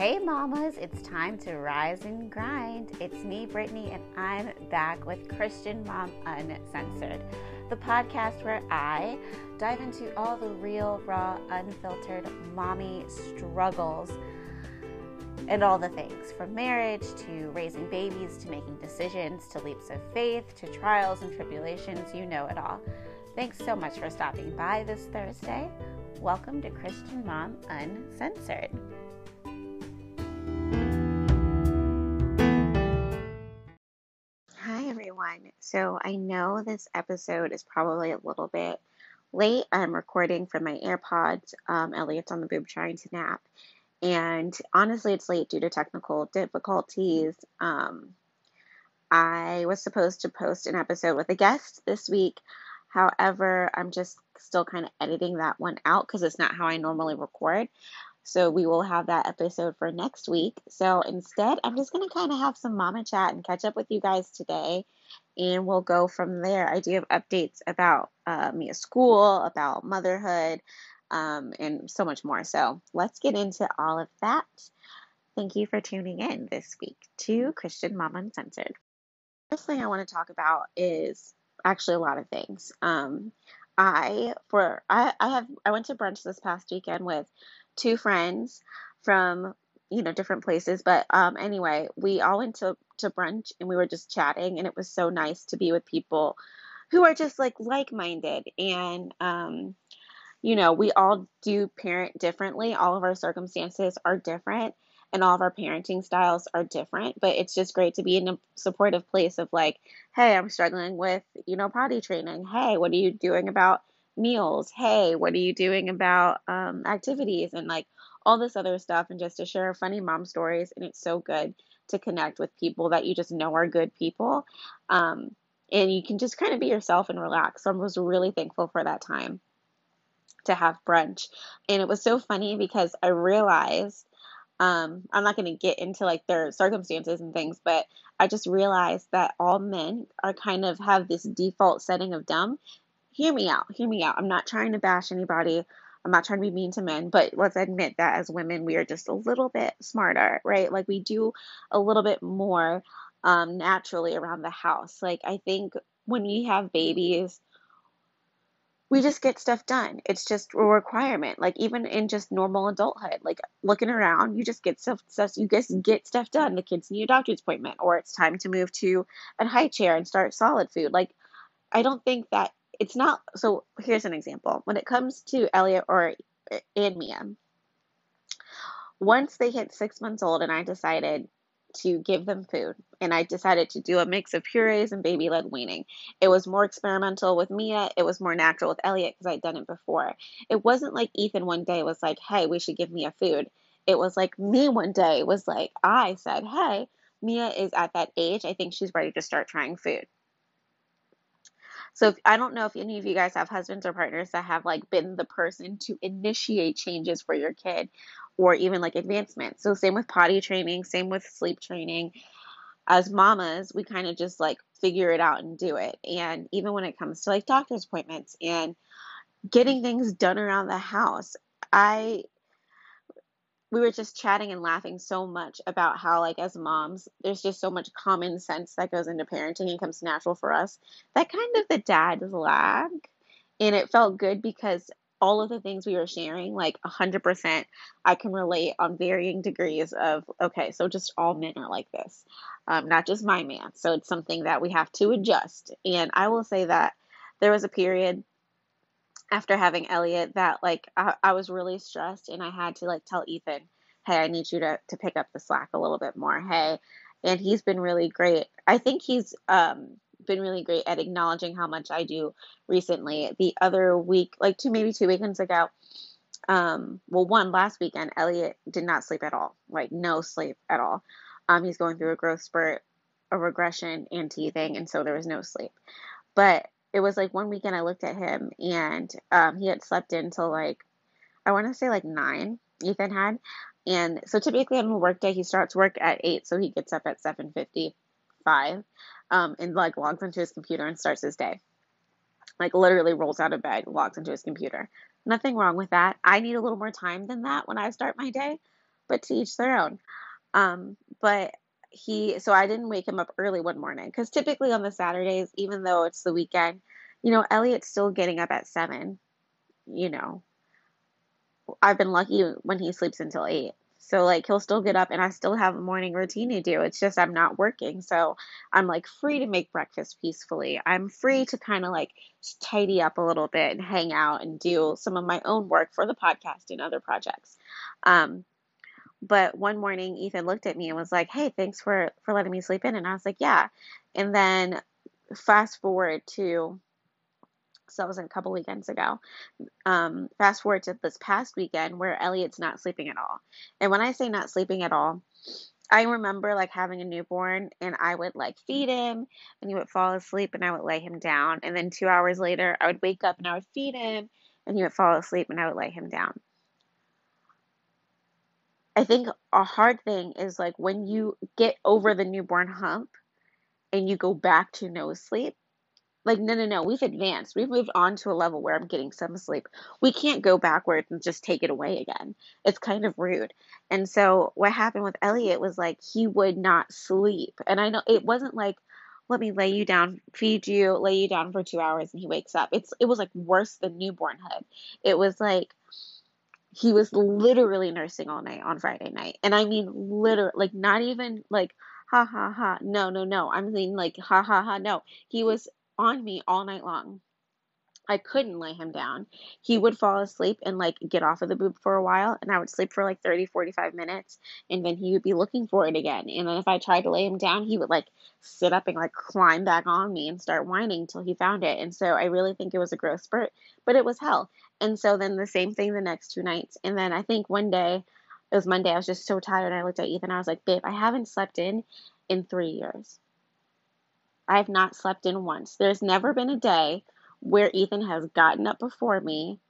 Hey, mamas, it's time to rise and grind. It's me, Brittany, and I'm back with Christian Mom Uncensored, the podcast where I dive into all the real, raw, unfiltered mommy struggles and all the things from marriage to raising babies to making decisions to leaps of faith to trials and tribulations. You know it all. Thanks so much for stopping by this Thursday. Welcome to Christian Mom Uncensored. Everyone. So, I know this episode is probably a little bit late. I'm recording from my AirPods. Um, Elliot's on the boob trying to nap. And honestly, it's late due to technical difficulties. Um, I was supposed to post an episode with a guest this week. However, I'm just still kind of editing that one out because it's not how I normally record. So we will have that episode for next week. So instead, I'm just going to kind of have some mama chat and catch up with you guys today. And we'll go from there. I do have updates about uh, me at school, about motherhood, um, and so much more. So let's get into all of that. Thank you for tuning in this week to Christian Mom Uncensored. First thing I want to talk about is actually a lot of things. Um, I for I I have I went to brunch this past weekend with two friends from you know different places, but um, anyway, we all went to to brunch and we were just chatting, and it was so nice to be with people who are just like like minded and um, you know, we all do parent differently. All of our circumstances are different and all of our parenting styles are different, but it's just great to be in a supportive place of like, hey, I'm struggling with, you know, potty training. Hey, what are you doing about meals? Hey, what are you doing about um, activities and like all this other stuff and just to share funny mom stories. And it's so good to connect with people that you just know are good people. Um, and you can just kind of be yourself and relax. So I was really thankful for that time to have brunch. And it was so funny because I realized um, I'm not going to get into like their circumstances and things, but I just realized that all men are kind of have this default setting of dumb. Hear me out. Hear me out. I'm not trying to bash anybody. I'm not trying to be mean to men, but let's admit that as women, we are just a little bit smarter, right? Like we do a little bit more um, naturally around the house. Like I think when we have babies, we just get stuff done. It's just a requirement. Like even in just normal adulthood, like looking around, you just get stuff, stuff you just get stuff done. The kids need a doctor's appointment, or it's time to move to a high chair and start solid food. Like I don't think that it's not. So here's an example. When it comes to Elliot or and Mia, once they hit six months old, and I decided to give them food. And I decided to do a mix of purees and baby led weaning. It was more experimental with Mia. It was more natural with Elliot because I'd done it before. It wasn't like Ethan one day was like, hey, we should give Mia food. It was like me one day was like, I said, hey, Mia is at that age. I think she's ready to start trying food. So if, I don't know if any of you guys have husbands or partners that have like been the person to initiate changes for your kid or even like advancement. So same with potty training, same with sleep training. As mamas, we kind of just like figure it out and do it. And even when it comes to like doctor's appointments and getting things done around the house, I we were just chatting and laughing so much about how like as moms there's just so much common sense that goes into parenting and comes natural for us that kind of the dads lag and it felt good because all of the things we were sharing, like 100%, I can relate on varying degrees of, okay, so just all men are like this, um, not just my man. So it's something that we have to adjust. And I will say that there was a period after having Elliot that, like, I, I was really stressed and I had to, like, tell Ethan, hey, I need you to, to pick up the slack a little bit more. Hey, and he's been really great. I think he's, um, been really great at acknowledging how much I do recently. The other week, like two, maybe two weekends ago, um, well, one last weekend, Elliot did not sleep at all, like no sleep at all. Um, he's going through a growth spurt, a regression, and teething, and so there was no sleep. But it was like one weekend I looked at him and um, he had slept until like I want to say like nine. Ethan had, and so typically on a work day he starts work at eight, so he gets up at seven fifty five um, and like logs into his computer and starts his day. Like literally rolls out of bed, logs into his computer. Nothing wrong with that. I need a little more time than that when I start my day. but to each their own. Um, but he, so I didn't wake him up early one morning because typically on the Saturdays, even though it's the weekend, you know, Elliot's still getting up at seven. You know, I've been lucky when he sleeps until eight. So like he'll still get up and I still have a morning routine to do. It's just I'm not working. So I'm like free to make breakfast peacefully. I'm free to kind of like tidy up a little bit and hang out and do some of my own work for the podcast and other projects. Um, but one morning Ethan looked at me and was like, "Hey, thanks for for letting me sleep in." And I was like, "Yeah." And then fast forward to so that was a couple weekends ago. Um, fast forward to this past weekend where Elliot's not sleeping at all. And when I say not sleeping at all, I remember like having a newborn and I would like feed him and he would fall asleep and I would lay him down. And then two hours later, I would wake up and I would feed him and he would fall asleep and I would lay him down. I think a hard thing is like when you get over the newborn hump and you go back to no sleep, like, no, no, no. We've advanced. We've moved on to a level where I'm getting some sleep. We can't go backwards and just take it away again. It's kind of rude. And so what happened with Elliot was like he would not sleep. And I know it wasn't like, let me lay you down, feed you, lay you down for two hours and he wakes up. It's it was like worse than newbornhood. It was like he was literally nursing all night on Friday night. And I mean literally like not even like ha ha ha. No, no, no. I'm saying like ha ha ha. No. He was on me all night long. I couldn't lay him down. He would fall asleep and like get off of the boob for a while, and I would sleep for like 30, 45 minutes, and then he would be looking for it again. And then if I tried to lay him down, he would like sit up and like climb back on me and start whining till he found it. And so I really think it was a growth spurt, but it was hell. And so then the same thing the next two nights. And then I think one day, it was Monday, I was just so tired. And I looked at Ethan, I was like, babe, I haven't slept in in three years. I have not slept in once. There's never been a day where Ethan has gotten up before me,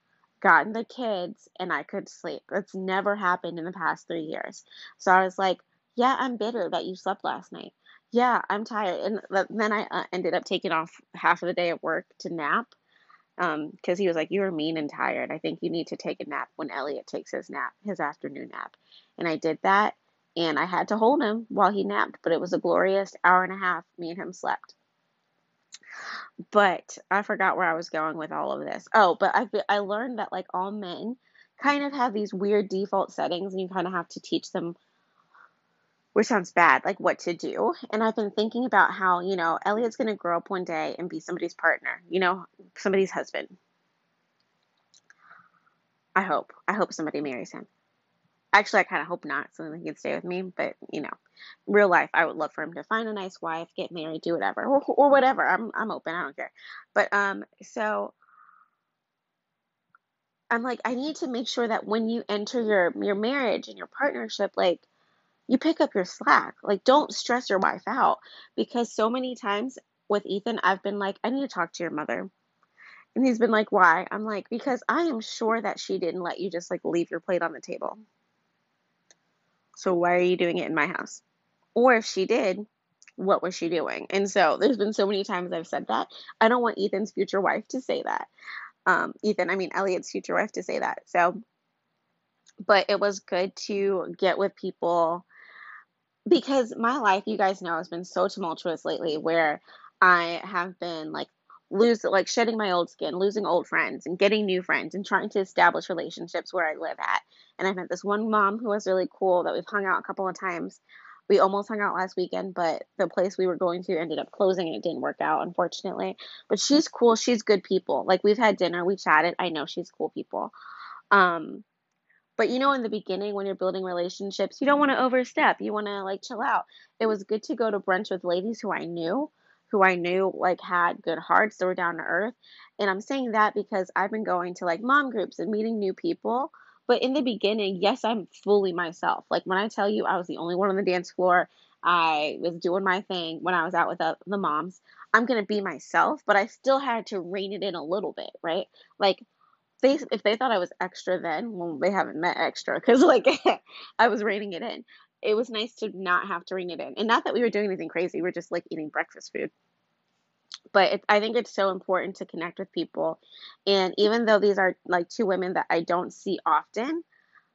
gotten the kids, and I could sleep. It's never happened in the past three years. So I was like, yeah, I'm bitter that you slept last night. Yeah, I'm tired. And then I uh, ended up taking off half of the day at work to nap because um, he was like, You are mean and tired. I think you need to take a nap when Elliot takes his nap, his afternoon nap. And I did that and I had to hold him while he napped, but it was a glorious hour and a half me and him slept. But I forgot where I was going with all of this. Oh, but I I learned that like all men kind of have these weird default settings and you kind of have to teach them which sounds bad, like what to do. And I've been thinking about how, you know, Elliot's going to grow up one day and be somebody's partner, you know, somebody's husband. I hope. I hope somebody marries him. Actually, I kind of hope not, so he can stay with me. But you know, real life, I would love for him to find a nice wife, get married, do whatever, or, or whatever. I'm I'm open. I don't care. But um, so I'm like, I need to make sure that when you enter your your marriage and your partnership, like you pick up your slack. Like, don't stress your wife out because so many times with Ethan, I've been like, I need to talk to your mother. And he's been like, why? I'm like, because I am sure that she didn't let you just like leave your plate on the table. So why are you doing it in my house? Or if she did, what was she doing? And so there's been so many times I've said that. I don't want Ethan's future wife to say that. Um, Ethan, I mean Elliot's future wife to say that. So, but it was good to get with people because my life, you guys know, has been so tumultuous lately where I have been like lose like shedding my old skin, losing old friends and getting new friends and trying to establish relationships where I live at. And I met this one mom who was really cool that we've hung out a couple of times. We almost hung out last weekend, but the place we were going to ended up closing and it didn't work out, unfortunately. But she's cool. She's good people. Like we've had dinner, we chatted. I know she's cool people. Um, but you know, in the beginning, when you're building relationships, you don't want to overstep. You want to like chill out. It was good to go to brunch with ladies who I knew who I knew like had good hearts, they were down to earth. And I'm saying that because I've been going to like mom groups and meeting new people. But in the beginning, yes, I'm fully myself. Like when I tell you I was the only one on the dance floor, I was doing my thing when I was out with the, the moms. I'm going to be myself, but I still had to rein it in a little bit, right? Like they if they thought I was extra then, well, they haven't met extra because like I was reining it in it was nice to not have to rein it in. And not that we were doing anything crazy, we were just like eating breakfast food. But it, I think it's so important to connect with people. And even though these are like two women that I don't see often,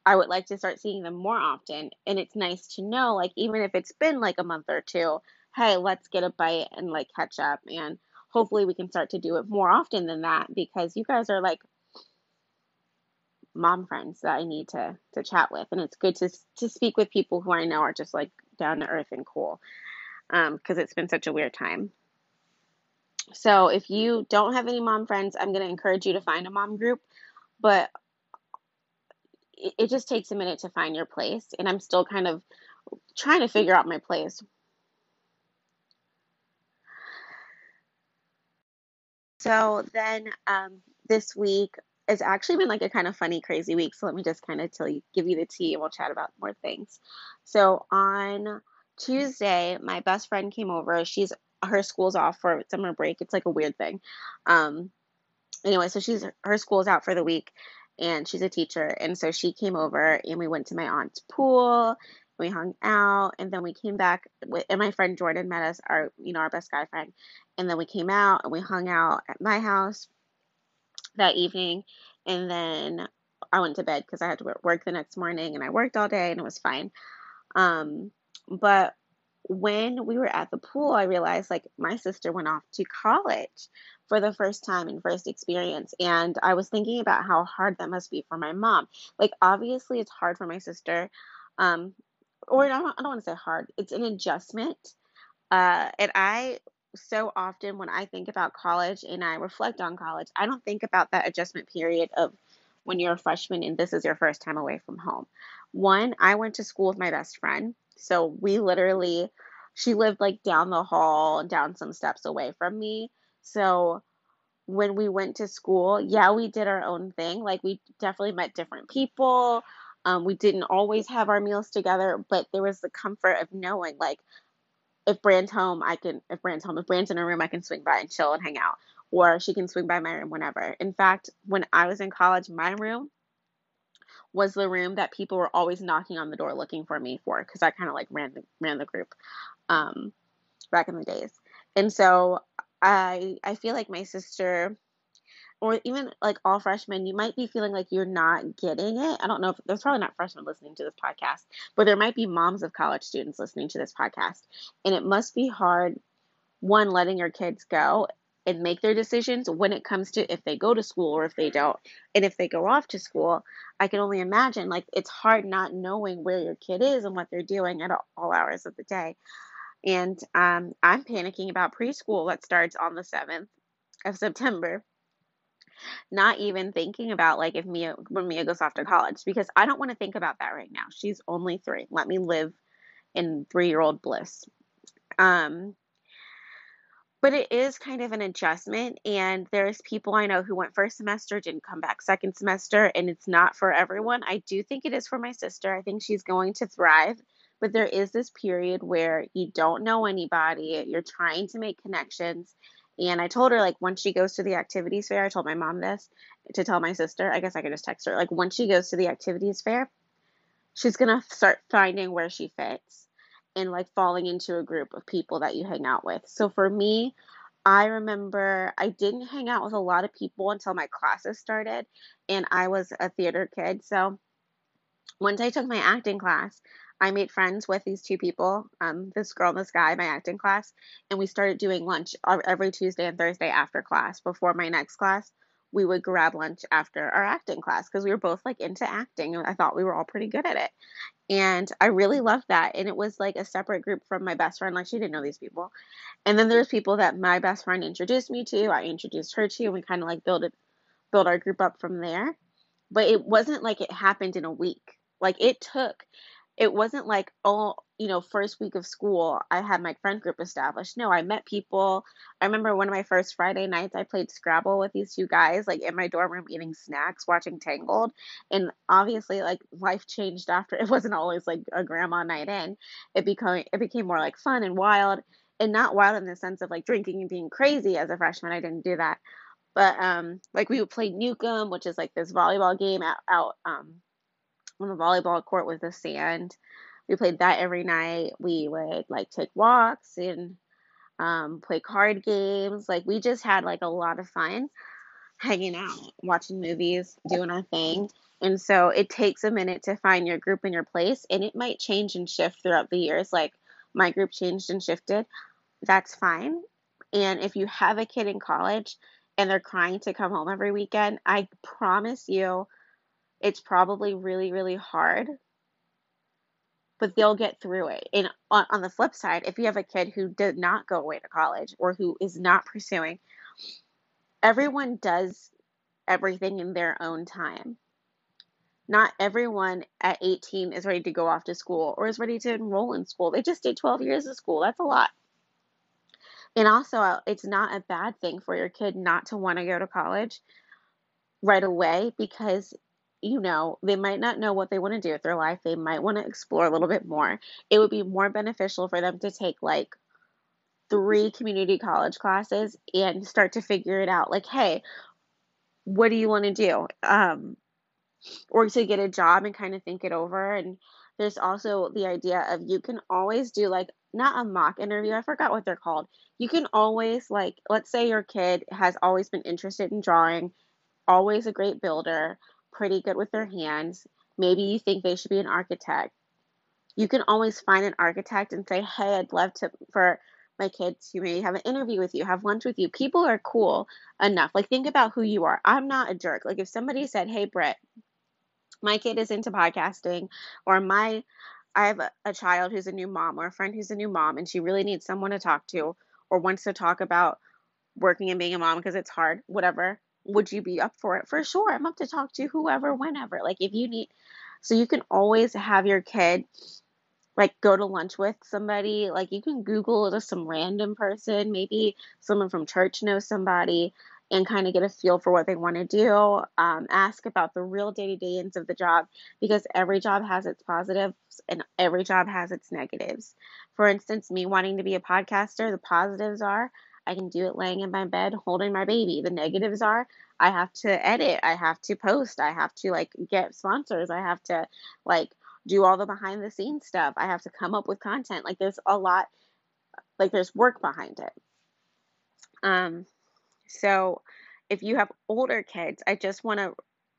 I would like to start seeing them more often. And it's nice to know, like, even if it's been like a month or two, hey, let's get a bite and like catch up. And hopefully we can start to do it more often than that because you guys are like mom friends that I need to to chat with. And it's good to to speak with people who I know are just like down to earth and cool. Um, because it's been such a weird time. So if you don't have any mom friends, I'm going to encourage you to find a mom group. But it, it just takes a minute to find your place. And I'm still kind of trying to figure out my place. So then um, this week has actually been like a kind of funny, crazy week. So let me just kind of tell you, give you the tea, and we'll chat about more things. So on Tuesday, my best friend came over. She's her school's off for summer break. It's like a weird thing. Um, anyway, so she's her school's out for the week, and she's a teacher. And so she came over and we went to my aunt's pool. We hung out and then we came back with, and my friend Jordan met us, our, you know, our best guy friend. And then we came out and we hung out at my house that evening. And then I went to bed because I had to work the next morning and I worked all day and it was fine. Um, but when we were at the pool, I realized like my sister went off to college for the first time and first experience. And I was thinking about how hard that must be for my mom. Like, obviously, it's hard for my sister. Um, or I don't, don't want to say hard, it's an adjustment. Uh, and I, so often when I think about college and I reflect on college, I don't think about that adjustment period of when you're a freshman and this is your first time away from home. One, I went to school with my best friend. So we literally, she lived like down the hall, down some steps away from me. So when we went to school, yeah, we did our own thing. Like we definitely met different people. Um, we didn't always have our meals together, but there was the comfort of knowing like if Brand's home, I can if Brand's home, if Brand's in her room, I can swing by and chill and hang out. Or she can swing by my room whenever. In fact, when I was in college, my room was the room that people were always knocking on the door looking for me for because I kind of like ran the ran the group um, back in the days. And so I I feel like my sister or even like all freshmen, you might be feeling like you're not getting it. I don't know if there's probably not freshmen listening to this podcast, but there might be moms of college students listening to this podcast. And it must be hard, one, letting your kids go and make their decisions when it comes to if they go to school or if they don't. And if they go off to school, I can only imagine like it's hard not knowing where your kid is and what they're doing at all hours of the day. And um, I'm panicking about preschool that starts on the 7th of September. Not even thinking about like if Mia when Mia goes off to college because I don't want to think about that right now. She's only three. Let me live in three year old bliss. Um, but it is kind of an adjustment and there's people i know who went first semester didn't come back second semester and it's not for everyone i do think it is for my sister i think she's going to thrive but there is this period where you don't know anybody you're trying to make connections and i told her like once she goes to the activities fair i told my mom this to tell my sister i guess i can just text her like once she goes to the activities fair she's going to start finding where she fits and like falling into a group of people that you hang out with. So for me, I remember I didn't hang out with a lot of people until my classes started, and I was a theater kid. So once I took my acting class, I made friends with these two people, um, this girl and this guy, my acting class, and we started doing lunch every Tuesday and Thursday after class. Before my next class, we would grab lunch after our acting class because we were both like into acting and I thought we were all pretty good at it. And I really loved that. And it was like a separate group from my best friend. Like she didn't know these people. And then there's people that my best friend introduced me to. I introduced her to, and we kind of like build it, build our group up from there. But it wasn't like it happened in a week. Like it took it wasn't like oh you know first week of school i had my friend group established. No i met people. I remember one of my first friday nights i played scrabble with these two guys like in my dorm room eating snacks watching tangled. And obviously like life changed after. It wasn't always like a grandma night in. It became it became more like fun and wild. And not wild in the sense of like drinking and being crazy as a freshman i didn't do that. But um like we would play Newcomb, which is like this volleyball game out, out um on the volleyball court with the sand. We played that every night. We would like take walks and um, play card games. Like we just had like a lot of fun. hanging out, watching movies, doing our thing. And so it takes a minute to find your group and your place, and it might change and shift throughout the years. Like my group changed and shifted. That's fine. And if you have a kid in college and they're crying to come home every weekend, I promise you it's probably really, really hard, but they'll get through it. And on, on the flip side, if you have a kid who did not go away to college or who is not pursuing, everyone does everything in their own time. Not everyone at 18 is ready to go off to school or is ready to enroll in school. They just did 12 years of school. That's a lot. And also, uh, it's not a bad thing for your kid not to want to go to college right away because, you know, they might not know what they want to do with their life. They might want to explore a little bit more. It would be more beneficial for them to take like three community college classes and start to figure it out. Like, hey, what do you want to do? Um, or to get a job and kind of think it over. And there's also the idea of you can always do like not a mock interview, I forgot what they're called. You can always like let's say your kid has always been interested in drawing, always a great builder, pretty good with their hands. Maybe you think they should be an architect. You can always find an architect and say, "Hey, I'd love to for my kids to maybe have an interview with you, have lunch with you." People are cool enough. Like think about who you are. I'm not a jerk. Like if somebody said, "Hey, Britt, my kid is into podcasting," or my I have a, a child who's a new mom or a friend who's a new mom and she really needs someone to talk to or wants to talk about working and being a mom because it's hard, whatever, would you be up for it? For sure. I'm up to talk to whoever, whenever. Like if you need, so you can always have your kid like go to lunch with somebody. Like you can Google just some random person, maybe someone from church knows somebody and kind of get a feel for what they want to do. Um, ask about the real day to day ends of the job because every job has its positives and every job has its negatives. For instance, me wanting to be a podcaster, the positives are I can do it laying in my bed holding my baby. The negatives are I have to edit, I have to post, I have to like get sponsors, I have to like do all the behind the scenes stuff, I have to come up with content. Like there's a lot, like there's work behind it. Um, so, if you have older kids, I just want to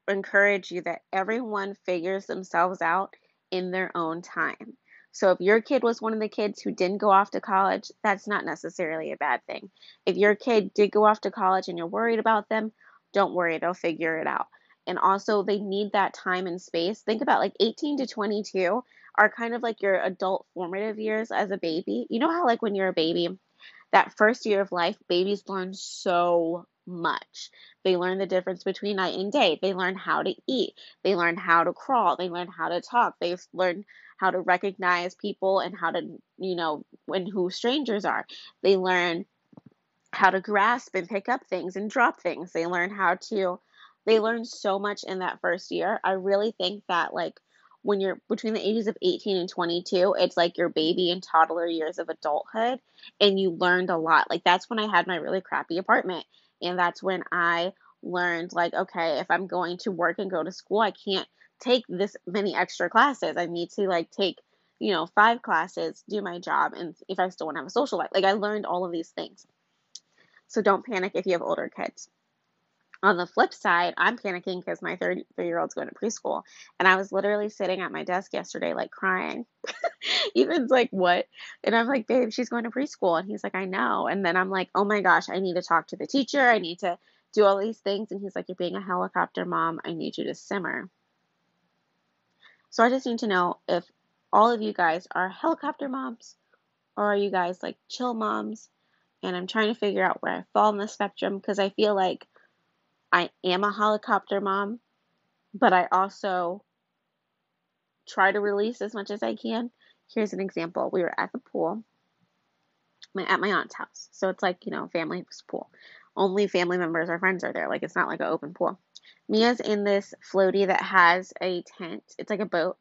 encourage you that everyone figures themselves out in their own time. So, if your kid was one of the kids who didn't go off to college, that's not necessarily a bad thing. If your kid did go off to college and you're worried about them, don't worry, they'll figure it out. And also, they need that time and space. Think about like 18 to 22 are kind of like your adult formative years as a baby. You know how, like, when you're a baby, that first year of life, babies learn so much. They learn the difference between night and day. They learn how to eat. They learn how to crawl. They learn how to talk. They learn how to recognize people and how to, you know, when who strangers are. They learn how to grasp and pick up things and drop things. They learn how to they learn so much in that first year. I really think that like when you're between the ages of 18 and 22, it's like your baby and toddler years of adulthood, and you learned a lot. Like, that's when I had my really crappy apartment, and that's when I learned, like, okay, if I'm going to work and go to school, I can't take this many extra classes. I need to, like, take, you know, five classes, do my job, and if I still want to have a social life. Like, I learned all of these things. So don't panic if you have older kids. On the flip side, I'm panicking because my 33 year old's going to preschool. And I was literally sitting at my desk yesterday, like crying. Ethan's like, what? And I'm like, babe, she's going to preschool. And he's like, I know. And then I'm like, oh my gosh, I need to talk to the teacher. I need to do all these things. And he's like, you're being a helicopter mom. I need you to simmer. So I just need to know if all of you guys are helicopter moms or are you guys like chill moms? And I'm trying to figure out where I fall in the spectrum because I feel like I am a helicopter mom, but I also try to release as much as I can. Here's an example. We were at the pool at my aunt's house. So it's like, you know, family's pool. Only family members or friends are there. Like it's not like an open pool. Mia's in this floaty that has a tent. It's like a boat.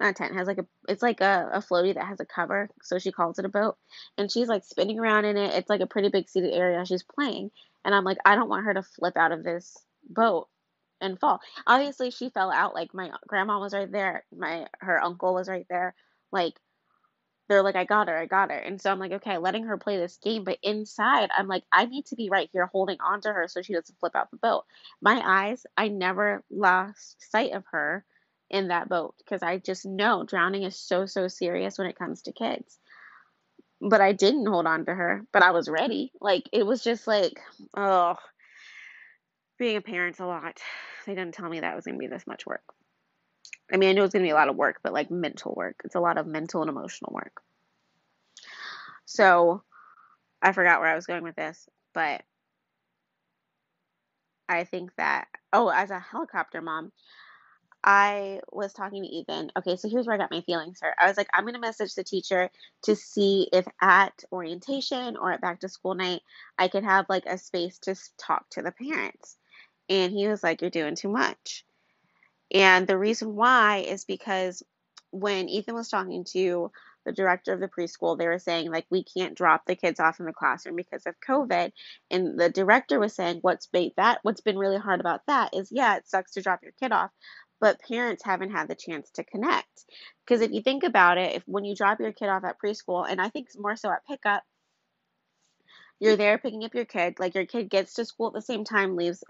Not a tent, has like a it's like a, a floaty that has a cover, so she calls it a boat. And she's like spinning around in it. It's like a pretty big seated area. She's playing. And I'm like, I don't want her to flip out of this boat and fall. Obviously, she fell out. Like my grandma was right there. My her uncle was right there. Like they're like, I got her, I got her. And so I'm like, okay, letting her play this game. But inside, I'm like, I need to be right here holding on to her so she doesn't flip out the boat. My eyes, I never lost sight of her in that boat because I just know drowning is so, so serious when it comes to kids. But I didn't hold on to her, but I was ready. Like, it was just like, oh, being a parent's a lot. They didn't tell me that was going to be this much work. I mean, I know it's going to be a lot of work, but like mental work. It's a lot of mental and emotional work. So I forgot where I was going with this, but I think that, oh, as a helicopter mom, I was talking to Ethan. Okay, so here's where I got my feelings hurt. I was like, I'm going to message the teacher to see if at orientation or at back to school night, I could have like a space to talk to the parents. And he was like, You're doing too much. And the reason why is because when Ethan was talking to the director of the preschool, they were saying, like, we can't drop the kids off in the classroom because of COVID. And the director was saying, what's made that, what's been really hard about that is, yeah, it sucks to drop your kid off, but parents haven't had the chance to connect. Because if you think about it, if when you drop your kid off at preschool, and I think more so at pickup, you're there picking up your kid, like your kid gets to school at the same time, leaves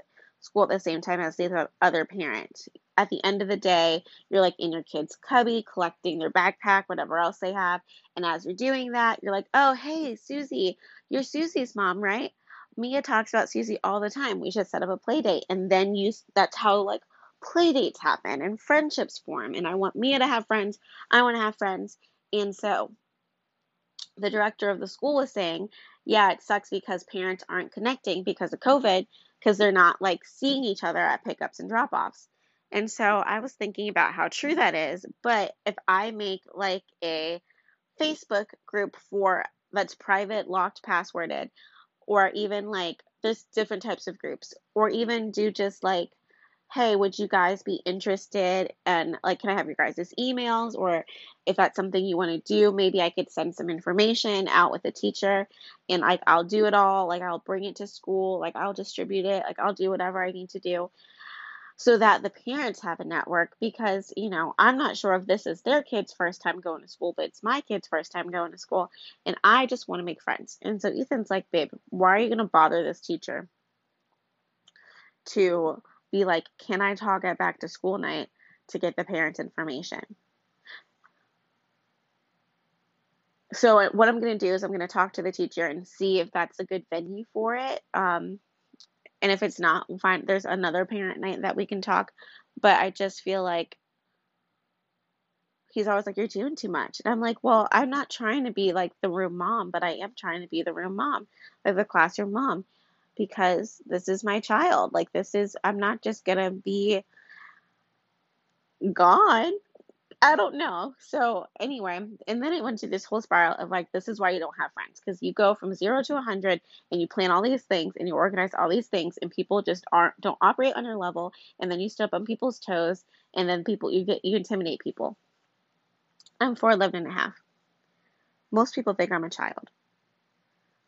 school at the same time as the other parent. At the end of the day, you're like in your kid's cubby collecting their backpack, whatever else they have. And as you're doing that, you're like, oh, hey, Susie, you're Susie's mom, right? Mia talks about Susie all the time. We should set up a play date. And then you, that's how like play dates happen and friendships form. And I want Mia to have friends. I want to have friends. And so the director of the school was saying, yeah, it sucks because parents aren't connecting because of COVID because they're not like seeing each other at pickups and drop offs. And so I was thinking about how true that is. But if I make like a Facebook group for that's private, locked, passworded, or even like there's different types of groups, or even do just like, hey, would you guys be interested? And like, can I have your guys' emails? Or if that's something you want to do, maybe I could send some information out with a teacher and like I'll do it all. Like I'll bring it to school, like I'll distribute it, like I'll do whatever I need to do so that the parents have a network because you know i'm not sure if this is their kid's first time going to school but it's my kid's first time going to school and i just want to make friends and so ethan's like babe why are you going to bother this teacher to be like can i talk at back to school night to get the parents information so what i'm going to do is i'm going to talk to the teacher and see if that's a good venue for it um, and if it's not, we'll find there's another parent night that we can talk. But I just feel like he's always like, You're doing too much. And I'm like, Well, I'm not trying to be like the room mom, but I am trying to be the room mom, like the classroom mom, because this is my child. Like, this is, I'm not just going to be gone I don't know. So anyway, and then it went to this whole spiral of like, this is why you don't have friends because you go from zero to a hundred and you plan all these things and you organize all these things and people just aren't don't operate on your level and then you step on people's toes and then people you get you intimidate people. I'm 4'11 and a half. Most people think I'm a child.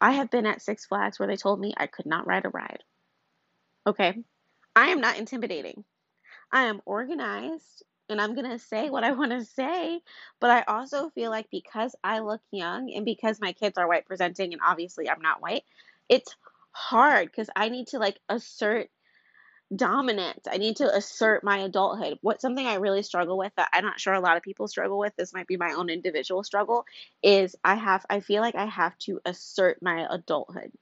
I have been at Six Flags where they told me I could not ride a ride. Okay, I am not intimidating. I am organized and I'm going to say what I want to say. But I also feel like because I look young and because my kids are white presenting and obviously I'm not white, it's hard because I need to like assert dominance. I need to assert my adulthood. What something I really struggle with that I'm not sure a lot of people struggle with, this might be my own individual struggle, is I have I feel like I have to assert my adulthood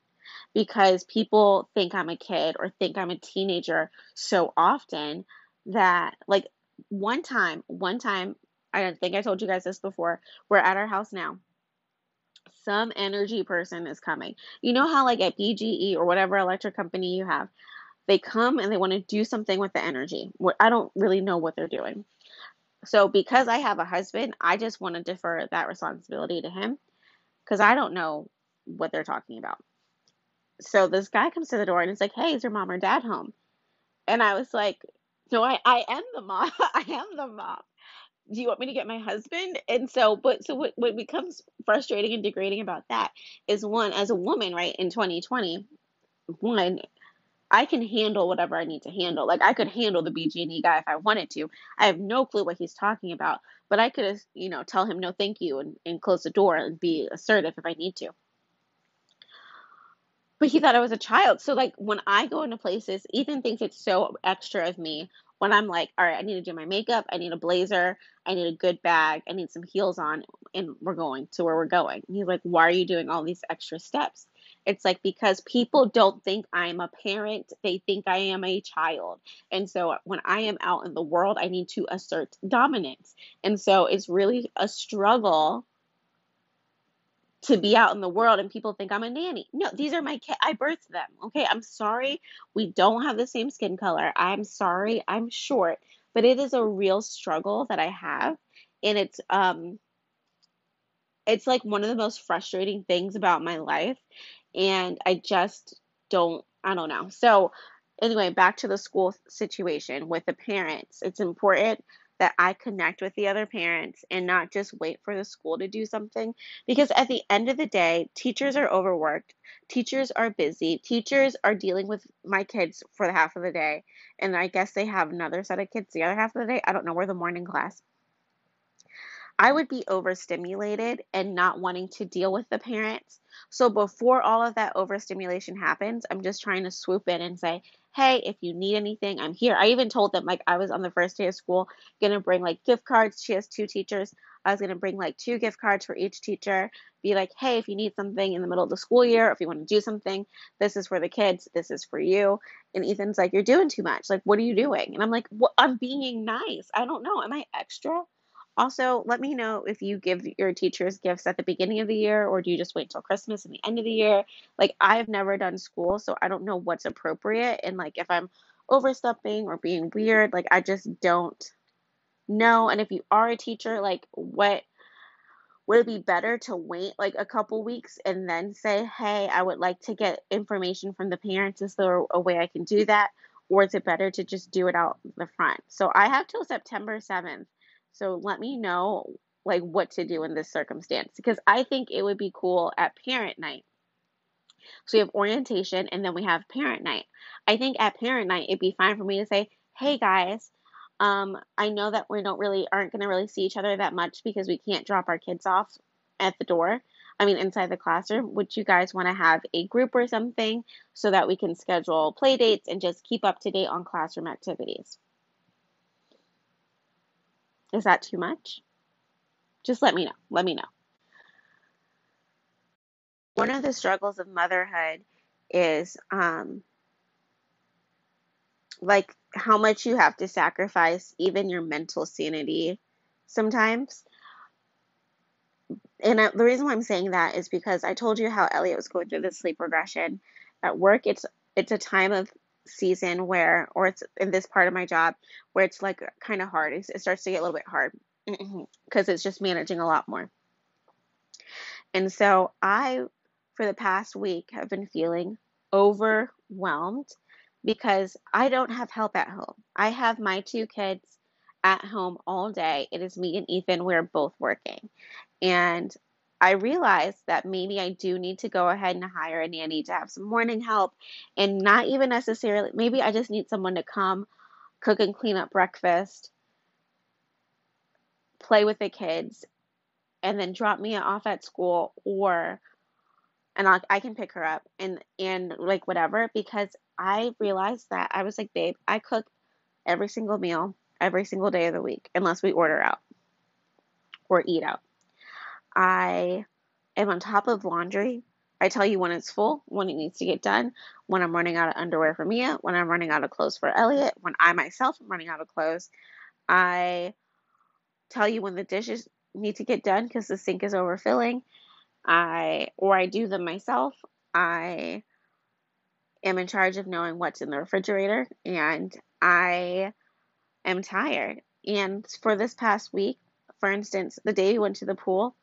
because people think I'm a kid or think I'm a teenager so often that like one time, one time, I don't think I told you guys this before. We're at our house now. Some energy person is coming. You know how, like at PGE or whatever electric company you have, they come and they want to do something with the energy. I don't really know what they're doing. So, because I have a husband, I just want to defer that responsibility to him because I don't know what they're talking about. So, this guy comes to the door and it's like, Hey, is your mom or dad home? And I was like, no, I, I am the mom. I am the mom. Do you want me to get my husband? And so, but so what, what becomes frustrating and degrading about that is one, as a woman, right, in 2020, one, I can handle whatever I need to handle. Like I could handle the BG&E guy if I wanted to. I have no clue what he's talking about, but I could, you know, tell him no, thank you, and, and close the door and be assertive if I need to. But he thought I was a child. So like when I go into places, Ethan thinks it's so extra of me when I'm like, all right, I need to do my makeup, I need a blazer, I need a good bag, I need some heels on, and we're going to where we're going. And he's like, why are you doing all these extra steps? It's like because people don't think I'm a parent, they think I am a child. And so when I am out in the world, I need to assert dominance. And so it's really a struggle to be out in the world and people think I'm a nanny. No, these are my kids. I birthed them. Okay. I'm sorry. We don't have the same skin color. I'm sorry. I'm short, but it is a real struggle that I have. And it's, um, it's like one of the most frustrating things about my life. And I just don't, I don't know. So, anyway, back to the school situation with the parents. It's important that I connect with the other parents and not just wait for the school to do something. Because at the end of the day, teachers are overworked, teachers are busy, teachers are dealing with my kids for the half of the day. And I guess they have another set of kids the other half of the day. I don't know where the morning class. I would be overstimulated and not wanting to deal with the parents. So before all of that overstimulation happens, I'm just trying to swoop in and say, hey, if you need anything, I'm here. I even told them, like, I was on the first day of school, gonna bring like gift cards. She has two teachers. I was gonna bring like two gift cards for each teacher. Be like, hey, if you need something in the middle of the school year, if you want to do something, this is for the kids, this is for you. And Ethan's like, you're doing too much. Like, what are you doing? And I'm like, well, I'm being nice. I don't know. Am I extra? Also, let me know if you give your teachers gifts at the beginning of the year or do you just wait till Christmas and the end of the year? Like, I've never done school, so I don't know what's appropriate. And, like, if I'm overstepping or being weird, like, I just don't know. And if you are a teacher, like, what would it be better to wait like a couple weeks and then say, hey, I would like to get information from the parents? Is there a way I can do that? Or is it better to just do it out the front? So I have till September 7th so let me know like what to do in this circumstance because I think it would be cool at parent night. So we have orientation and then we have parent night. I think at parent night it'd be fine for me to say, "Hey guys, um, I know that we don't really aren't going to really see each other that much because we can't drop our kids off at the door. I mean, inside the classroom. Would you guys want to have a group or something so that we can schedule play dates and just keep up to date on classroom activities? Is that too much? Just let me know. Let me know. One of the struggles of motherhood is um, like how much you have to sacrifice even your mental sanity sometimes. And I, the reason why I'm saying that is because I told you how Elliot was going through the sleep regression at work. It's it's a time of season where, or it's in this part of my job where it's like kind of hard. It starts to get a little bit hard mm-hmm, because it's just managing a lot more. And so I, for the past week, have been feeling overwhelmed because I don't have help at home. I have my two kids at home all day. It is me and Ethan. We're both working. And I realized that maybe I do need to go ahead and hire a nanny to have some morning help and not even necessarily, maybe I just need someone to come cook and clean up breakfast, play with the kids, and then drop me off at school or and i I can pick her up and and like whatever because I realized that I was like, babe, I cook every single meal every single day of the week unless we order out or eat out. I am on top of laundry. I tell you when it's full, when it needs to get done, when I'm running out of underwear for Mia, when I'm running out of clothes for Elliot, when I myself am running out of clothes. I tell you when the dishes need to get done because the sink is overfilling. I or I do them myself. I am in charge of knowing what's in the refrigerator and I am tired. And for this past week, for instance, the day we went to the pool,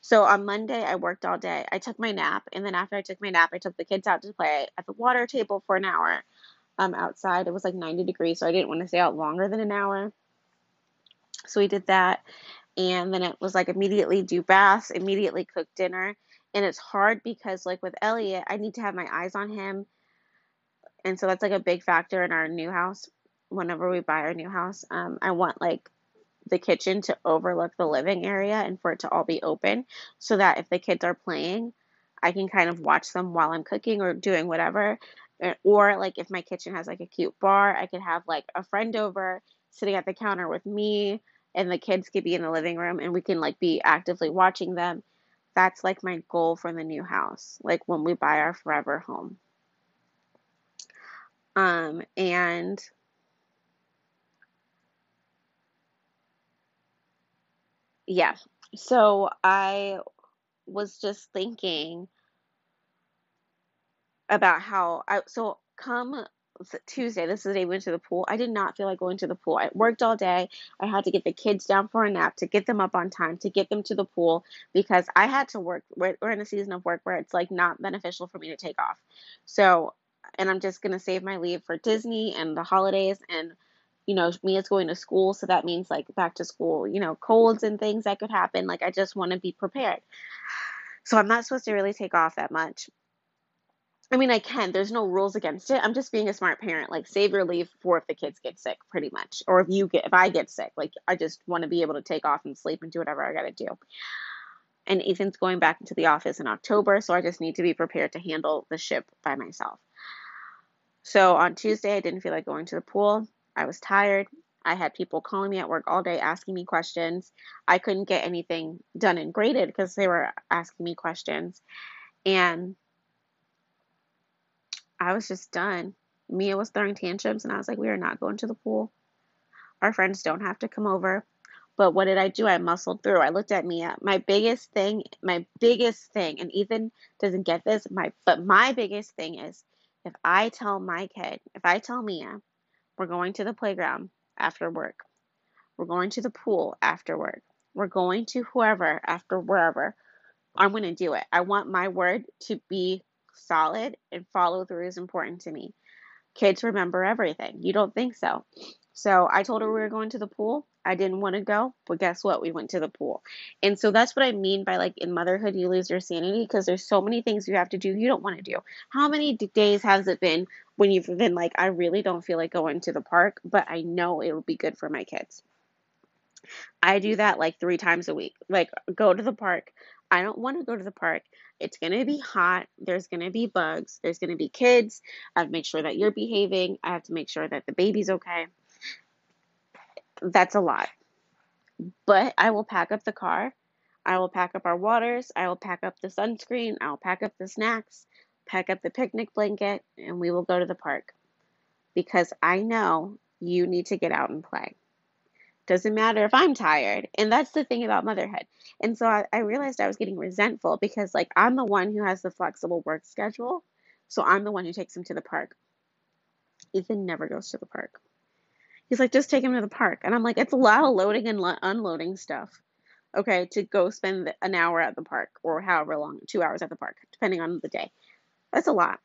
so on Monday, I worked all day. I took my nap, and then after I took my nap, I took the kids out to play at the water table for an hour um, outside. It was like 90 degrees, so I didn't want to stay out longer than an hour. So we did that, and then it was like immediately do baths, immediately cook dinner. And it's hard because, like with Elliot, I need to have my eyes on him And so that's like a big factor in our new house. Whenever we buy our new house, um, I want like the kitchen to overlook the living area and for it to all be open so that if the kids are playing, I can kind of watch them while I'm cooking or doing whatever. Or like if my kitchen has like a cute bar, I could have like a friend over sitting at the counter with me and the kids could be in the living room and we can like be actively watching them. That's like my goal for the new house, like when we buy our forever home. Um, and yeah, so I was just thinking about how I so come Tuesday, this is the day we went to the pool. I did not feel like going to the pool. I worked all day. I had to get the kids down for a nap to get them up on time to get them to the pool because I had to work. We're, we're in a season of work where it's like not beneficial for me to take off. So, and I'm just going to save my leave for Disney and the holidays and you know, Mia's going to school, so that means like back to school, you know, colds and things that could happen. Like, I just want to be prepared. So, I'm not supposed to really take off that much. I mean, I can. There's no rules against it. I'm just being a smart parent. Like, save your leave for if the kids get sick, pretty much. Or if you get, if I get sick, like, I just want to be able to take off and sleep and do whatever I got to do. And Ethan's going back into the office in October, so I just need to be prepared to handle the ship by myself. So on Tuesday, I didn't feel like going to the pool. I was tired. I had people calling me at work all day asking me questions. I couldn't get anything done and graded because they were asking me questions. And I was just done. Mia was throwing tantrums, and I was like, we are not going to the pool. Our friends don't have to come over. But what did I do? I muscled through. I looked at Mia. My biggest thing, my biggest thing, and Ethan doesn't get this, my but my biggest thing is if I tell my kid, if I tell Mia, we're going to the playground after work, we're going to the pool after work, we're going to whoever after wherever, I'm going to do it. I want my word to be solid and follow through is important to me. Kids remember everything. You don't think so. So I told her we were going to the pool. I didn't want to go, but guess what? We went to the pool. And so that's what I mean by like in motherhood, you lose your sanity because there's so many things you have to do you don't want to do. How many days has it been when you've been like, I really don't feel like going to the park, but I know it will be good for my kids? I do that like three times a week. Like, go to the park. I don't want to go to the park. It's going to be hot. There's going to be bugs. There's going to be kids. I have to make sure that you're behaving. I have to make sure that the baby's okay. That's a lot. But I will pack up the car. I will pack up our waters. I will pack up the sunscreen. I'll pack up the snacks, pack up the picnic blanket, and we will go to the park. Because I know you need to get out and play. Doesn't matter if I'm tired. And that's the thing about motherhood. And so I, I realized I was getting resentful because, like, I'm the one who has the flexible work schedule. So I'm the one who takes him to the park. Ethan never goes to the park. He's like, just take him to the park. And I'm like, it's a lot of loading and lo- unloading stuff. Okay, to go spend an hour at the park or however long, two hours at the park, depending on the day. That's a lot.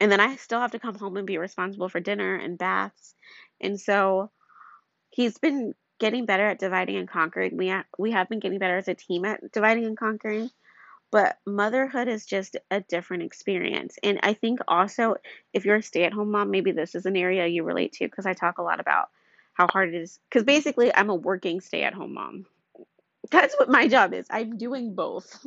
And then I still have to come home and be responsible for dinner and baths. And so he's been getting better at dividing and conquering. We ha- we have been getting better as a team at dividing and conquering. But motherhood is just a different experience. And I think also if you're a stay-at-home mom, maybe this is an area you relate to because I talk a lot about how hard it is cuz basically I'm a working stay-at-home mom. That's what my job is. I'm doing both.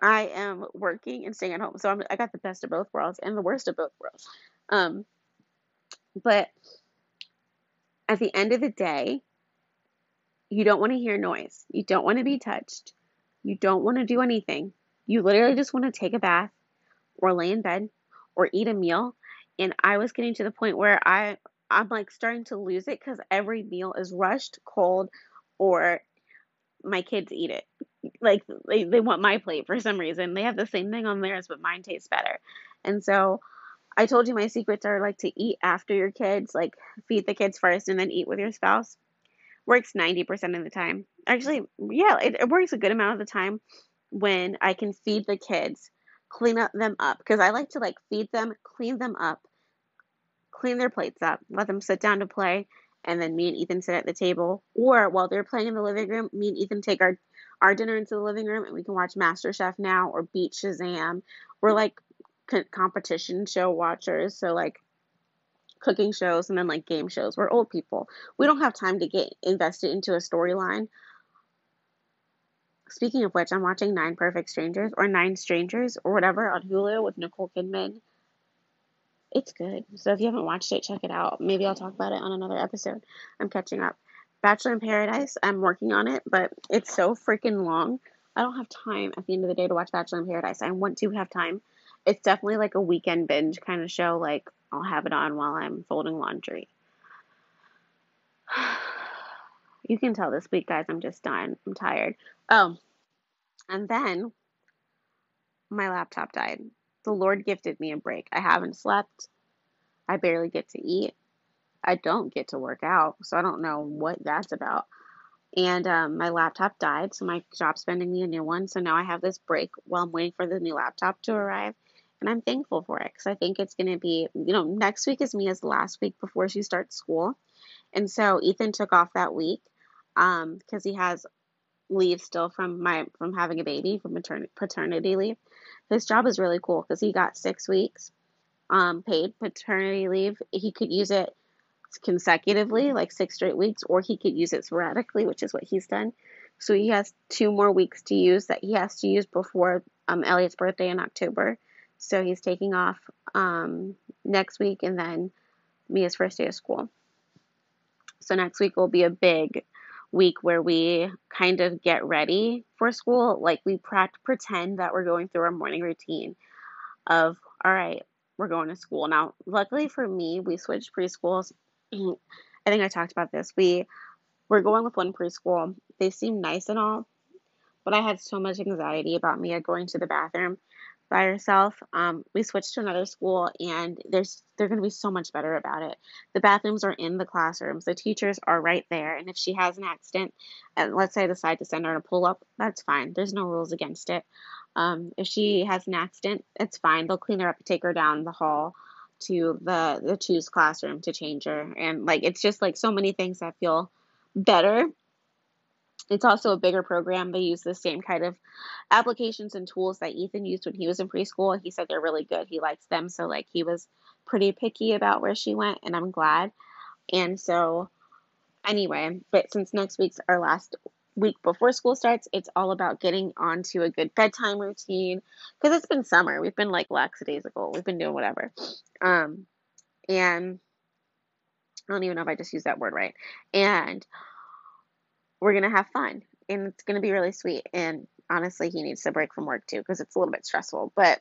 I am working and staying at home. So I'm, I got the best of both worlds and the worst of both worlds. Um, but at the end of the day, you don't want to hear noise. You don't want to be touched. You don't want to do anything. You literally just want to take a bath or lay in bed or eat a meal. And I was getting to the point where I I'm like starting to lose it cuz every meal is rushed, cold, or my kids eat it. Like they, they want my plate for some reason. They have the same thing on theirs, but mine tastes better. And so I told you my secrets are like to eat after your kids, like feed the kids first and then eat with your spouse. Works 90% of the time. Actually, yeah, it, it works a good amount of the time when I can feed the kids, clean up them up because I like to like feed them, clean them up, clean their plates up, let them sit down to play, and then me and Ethan sit at the table. Or while they're playing in the living room, me and Ethan take our our dinner into the living room and we can watch MasterChef now or beat Shazam We're like competition show watchers. So, like, cooking shows and then like game shows. We're old people. We don't have time to get invested into a storyline. Speaking of which, I'm watching Nine Perfect Strangers or Nine Strangers or whatever on Hulu with Nicole Kidman. It's good. So if you haven't watched it, check it out. Maybe I'll talk about it on another episode. I'm catching up. Bachelor in Paradise, I'm working on it, but it's so freaking long. I don't have time at the end of the day to watch Bachelor in Paradise. I want to have time. It's definitely like a weekend binge kind of show. Like I'll have it on while I'm folding laundry. you can tell this week, guys, I'm just done. I'm tired. Oh, and then my laptop died. The Lord gifted me a break. I haven't slept. I barely get to eat. I don't get to work out, so I don't know what that's about. And um, my laptop died, so my job's sending me a new one. So now I have this break while I'm waiting for the new laptop to arrive and I'm thankful for it because I think it's going to be, you know, next week is Mia's last week before she starts school, and so Ethan took off that week because um, he has leave still from my from having a baby from maternity paternity leave. His job is really cool because he got six weeks um, paid paternity leave. He could use it consecutively, like six straight weeks, or he could use it sporadically, which is what he's done. So he has two more weeks to use that he has to use before um, Elliot's birthday in October. So he's taking off um, next week and then Mia's first day of school. So next week will be a big week where we kind of get ready for school. Like we pretend that we're going through our morning routine of, all right, we're going to school. Now, luckily for me, we switched preschools. I think I talked about this. We we're going with one preschool. They seem nice and all, but I had so much anxiety about Mia going to the bathroom by herself. Um, we switched to another school, and there's they're going to be so much better about it. The bathrooms are in the classrooms. The teachers are right there, and if she has an accident, and let's say I decide to send her to pull up, that's fine. There's no rules against it. Um, if she has an accident, it's fine. They'll clean her up, take her down the hall to the the choose classroom to change her, and like it's just like so many things that feel better it's also a bigger program. They use the same kind of applications and tools that Ethan used when he was in preschool. He said they're really good. He likes them. So, like, he was pretty picky about where she went, and I'm glad. And so, anyway, but since next week's our last week before school starts, it's all about getting onto a good bedtime routine because it's been summer. We've been like lackadaisical. We've been doing whatever. Um, and I don't even know if I just used that word right. And we're going to have fun and it's going to be really sweet. And honestly, he needs to break from work too because it's a little bit stressful. But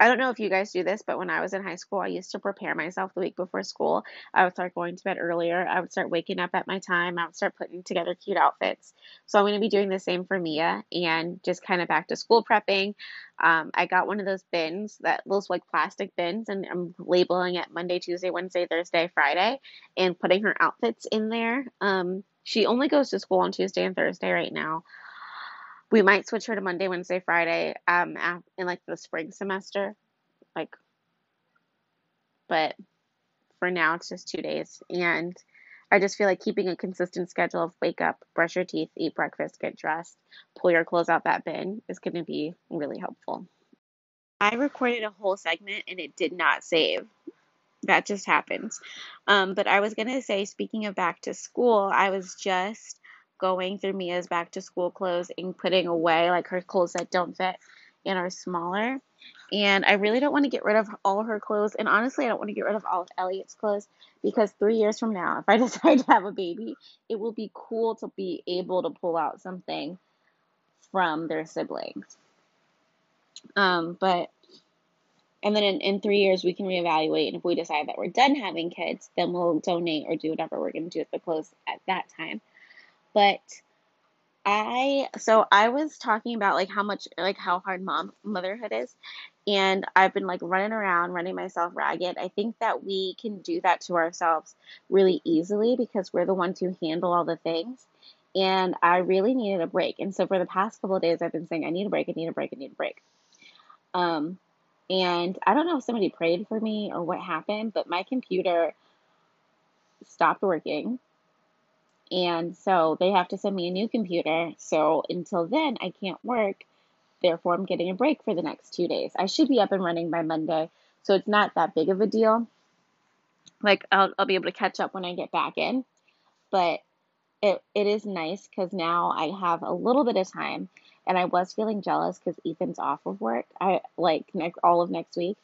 I don't know if you guys do this, but when I was in high school, I used to prepare myself the week before school. I would start going to bed earlier. I would start waking up at my time. I would start putting together cute outfits. So I'm going to be doing the same for Mia and just kind of back to school prepping. Um, I got one of those bins that those like plastic bins, and I'm labeling it Monday, Tuesday, Wednesday, Thursday, Friday, and putting her outfits in there. Um, she only goes to school on Tuesday and Thursday right now. We might switch her to Monday, Wednesday, Friday um, in like the spring semester. Like, but for now, it's just two days. And I just feel like keeping a consistent schedule of wake up, brush your teeth, eat breakfast, get dressed, pull your clothes out that bin is going to be really helpful. I recorded a whole segment and it did not save that just happens. Um, but I was going to say, speaking of back to school, I was just going through Mia's back to school clothes and putting away like her clothes that don't fit and are smaller. And I really don't want to get rid of all her clothes. And honestly, I don't want to get rid of all of Elliot's clothes because three years from now, if I decide to have a baby, it will be cool to be able to pull out something from their siblings. Um, but and then in, in three years, we can reevaluate. And if we decide that we're done having kids, then we'll donate or do whatever we're going to do with the clothes at that time. But I, so I was talking about like how much, like how hard mom motherhood is. And I've been like running around, running myself ragged. I think that we can do that to ourselves really easily because we're the ones who handle all the things. And I really needed a break. And so for the past couple of days, I've been saying, I need a break, I need a break, I need a break. Um, and I don't know if somebody prayed for me or what happened, but my computer stopped working. And so they have to send me a new computer. So until then, I can't work therefore I'm getting a break for the next two days. I should be up and running by Monday, so it's not that big of a deal. Like I'll I'll be able to catch up when I get back in, but it it is nice because now I have a little bit of time, and I was feeling jealous because Ethan's off of work. I like next all of next week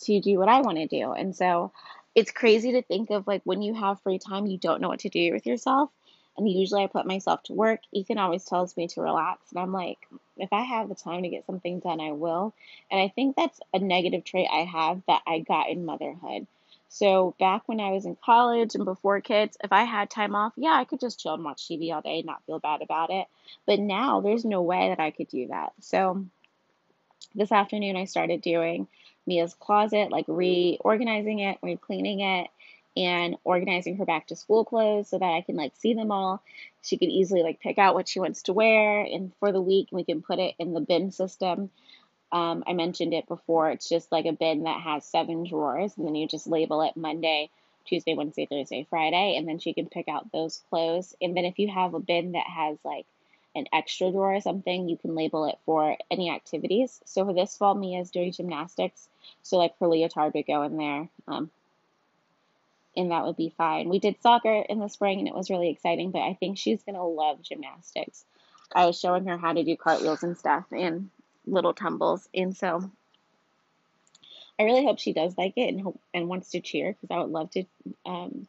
to do what I want to do, and so it's crazy to think of like when you have free time, you don't know what to do with yourself. And usually I put myself to work. Ethan always tells me to relax. And I'm like, if I have the time to get something done, I will. And I think that's a negative trait I have that I got in motherhood. So back when I was in college and before kids, if I had time off, yeah, I could just chill and watch TV all day and not feel bad about it. But now there's no way that I could do that. So this afternoon I started doing Mia's closet, like reorganizing it, re-cleaning it, and organizing her back to school clothes so that I can like see them all. She could easily like pick out what she wants to wear, and for the week we can put it in the bin system. Um, I mentioned it before. It's just like a bin that has seven drawers, and then you just label it Monday, Tuesday, Wednesday, Thursday, Friday, and then she can pick out those clothes. And then if you have a bin that has like an extra drawer or something, you can label it for any activities. So for this fall, Mia is doing gymnastics. So like her leotard would go in there. Um, and that would be fine. We did soccer in the spring and it was really exciting, but I think she's to love gymnastics. I was showing her how to do cartwheels and stuff and little tumbles. And so I really hope she does like it and hope, and wants to cheer because I would love to um,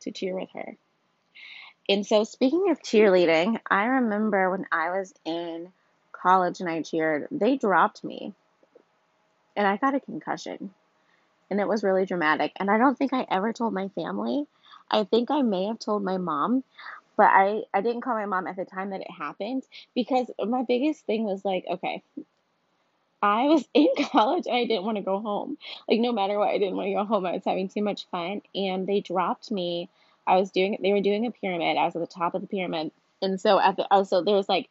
to cheer with her. And so speaking of cheerleading, I remember when I was in college and I cheered, they dropped me. And I got a concussion. And it was really dramatic. And I don't think I ever told my family. I think I may have told my mom, but I, I didn't call my mom at the time that it happened because my biggest thing was like, okay, I was in college and I didn't want to go home. Like, no matter what, I didn't want to go home. I was having too much fun. And they dropped me I was doing they were doing a pyramid. I was at the top of the pyramid. And so at the oh so there was like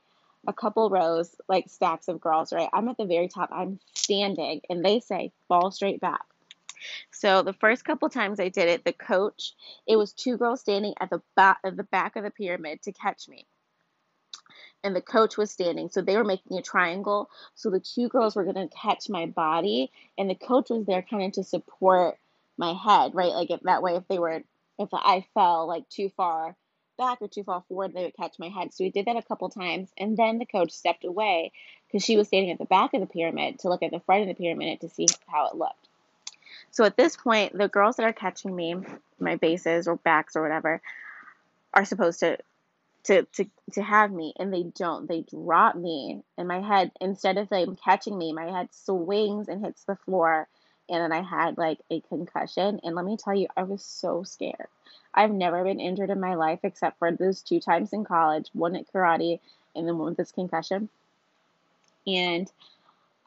a couple rows, like stacks of girls, right? I'm at the very top. I'm standing and they say fall straight back. So the first couple times I did it, the coach, it was two girls standing at the back of the back of the pyramid to catch me. And the coach was standing. So they were making a triangle. So the two girls were to catch my body and the coach was there kind of to support my head, right? Like if that way if they were if I fell like too far back or too far forward, they would catch my head. So we did that a couple times. And then the coach stepped away because she was standing at the back of the pyramid to look at the front of the pyramid to see how it looked. So at this point, the girls that are catching me, my bases or backs or whatever, are supposed to to to to have me and they don't. They drop me and my head instead of them catching me, my head swings and hits the floor and then I had like a concussion. And let me tell you, I was so scared. I've never been injured in my life except for those two times in college one at karate and then one with this concussion. And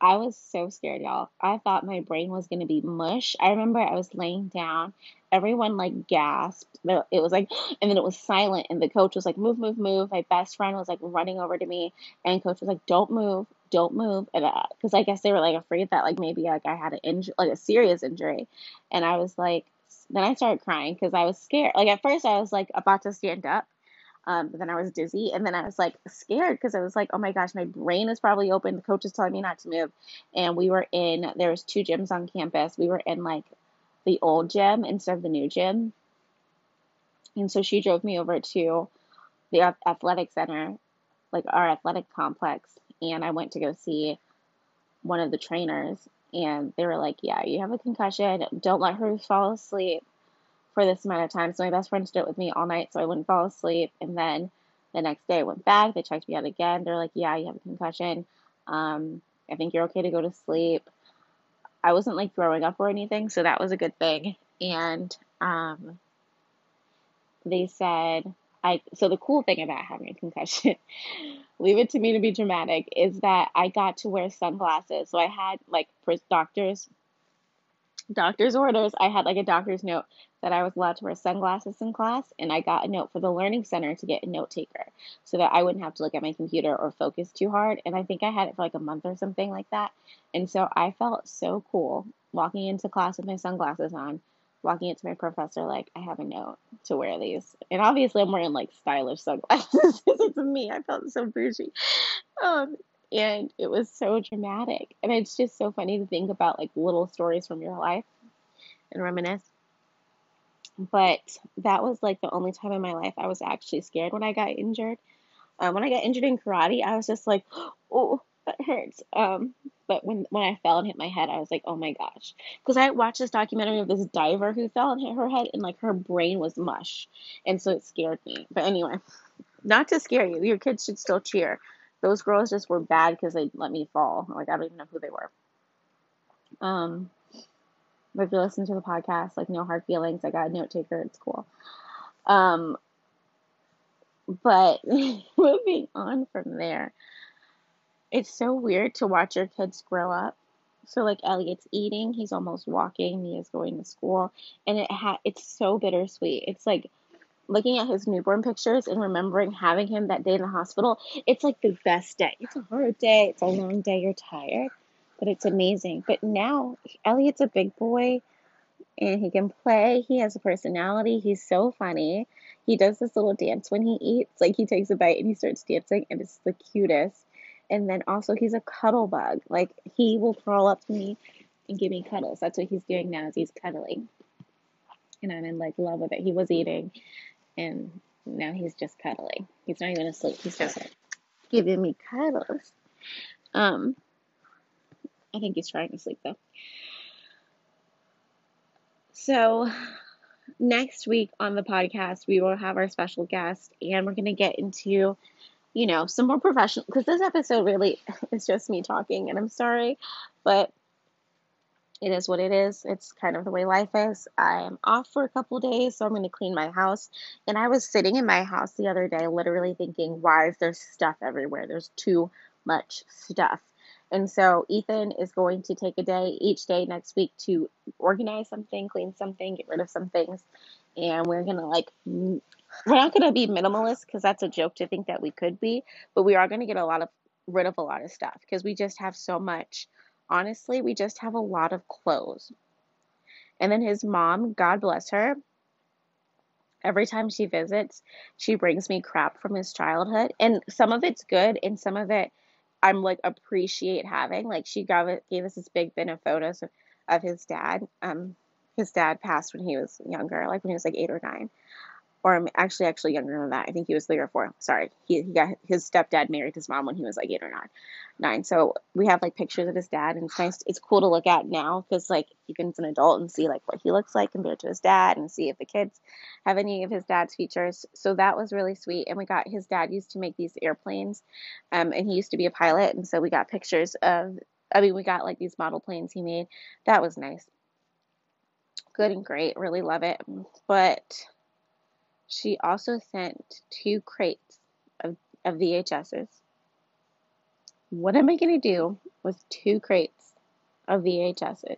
I was so scared, y'all. I thought my brain was going to be mush. I remember I was laying down. Everyone like gasped. It was like, and then it was silent. And the coach was like, move, move, move. My best friend was like running over to me. And coach was like, don't move, don't move. And because uh, I guess they were like afraid that like maybe like I had an injury, like a serious injury. And I was like, then I started crying because I was scared. Like at first I was like about to stand up. Um, but then I was dizzy, and then I was like scared because I was like, "Oh my gosh, my brain is probably open." The coach is telling me not to move, and we were in. There was two gyms on campus. We were in like the old gym instead of the new gym, and so she drove me over to the athletic center, like our athletic complex, and I went to go see one of the trainers, and they were like, "Yeah, you have a concussion. Don't let her fall asleep." For this amount of time. So my best friend stood with me all night so I wouldn't fall asleep. And then the next day I went back. They checked me out again. They're like, yeah, you have a concussion. Um, I think you're okay to go to sleep. I wasn't like throwing up or anything, so that was a good thing. And um, they said, I so the cool thing about having a concussion, leave it to me to be dramatic, is that I got to wear sunglasses. So I had like for doctors doctor's orders, I had like a doctor's note that I was allowed to wear sunglasses in class, and I got a note for the learning center to get a note taker so that I wouldn't have to look at my computer or focus too hard. And I think I had it for like a month or something like that. And so I felt so cool walking into class with my sunglasses on, walking into my professor like I have a note to wear these. And obviously I'm wearing like stylish sunglasses. It's me. I felt so bougie. Um, and it was so dramatic. And it's just so funny to think about like little stories from your life and reminisce. But that was like the only time in my life I was actually scared when I got injured. Um, when I got injured in karate, I was just like, oh, that hurts. Um, but when when I fell and hit my head, I was like, oh my gosh, because I watched this documentary of this diver who fell and hit her head, and like her brain was mush, and so it scared me. But anyway, not to scare you, your kids should still cheer. Those girls just were bad because they let me fall. Like I don't even know who they were. Um, but if you listen to the podcast, like no hard feelings. I got a note taker. It's cool. Um, but moving on from there, it's so weird to watch your kids grow up. So like Elliot's eating, he's almost walking, Mia's going to school, and it ha- it's so bittersweet. It's like looking at his newborn pictures and remembering having him that day in the hospital. It's like the best day. It's a hard day, it's a long day, you're tired, but it's amazing. But now Elliot's a big boy and he can play. He has a personality. He's so funny. He does this little dance when he eats. Like he takes a bite and he starts dancing, and it's the cutest. And then also he's a cuddle bug. Like he will crawl up to me and give me cuddles. That's what he's doing now. Is he's cuddling, and I'm in like love with it. He was eating, and now he's just cuddling. He's not even asleep. He's just giving me cuddles. Um, I think he's trying to sleep though. So next week on the podcast, we will have our special guest, and we're going to get into, you know, some more professional, because this episode really is just me talking, and I'm sorry, but it is what it is. It's kind of the way life is. I'm off for a couple days, so I'm going to clean my house. And I was sitting in my house the other day, literally thinking, why is there stuff everywhere? There's too much stuff. And so Ethan is going to take a day each day next week to organize something, clean something, get rid of some things. And we're going to like, we're not going to be minimalist because that's a joke to think that we could be, but we are going to get a lot of rid of a lot of stuff because we just have so much. Honestly, we just have a lot of clothes. And then his mom, God bless her, every time she visits, she brings me crap from his childhood. And some of it's good and some of it I'm like appreciate having. Like she gave gave us this big bin of photos of, of his dad. Um, his dad passed when he was younger, like when he was like eight or nine or I'm actually actually younger than that. I think he was three or four. Sorry, he, he got his stepdad married his mom when he was like eight or nine, nine. So we have like pictures of his dad, and it's nice. It's cool to look at now because like you can as an adult and see like what he looks like compared to his dad, and see if the kids have any of his dad's features. So that was really sweet. And we got his dad used to make these airplanes, um, and he used to be a pilot, and so we got pictures of. I mean, we got like these model planes he made. That was nice. Good and great. Really love it. But she also sent two crates of, of VHSs. What am I going to do with two crates of VHSs?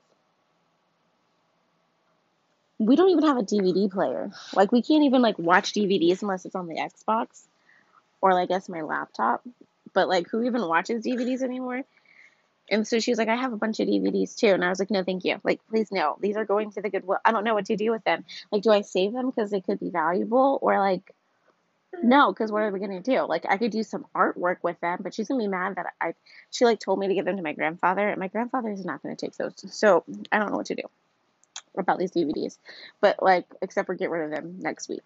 We don't even have a DVD player. Like we can't even like watch DVDs unless it's on the Xbox or like I guess my laptop. But like who even watches DVDs anymore? And so she was like, I have a bunch of DVDs too. And I was like, no, thank you. Like, please, no. These are going to the Goodwill. I don't know what to do with them. Like, do I save them because they could be valuable? Or like, no, because what are we going to do? Like, I could do some artwork with them, but she's going to be mad that I, she like told me to give them to my grandfather. And my grandfather is not going to take those. So I don't know what to do about these DVDs. But like, except for get rid of them next week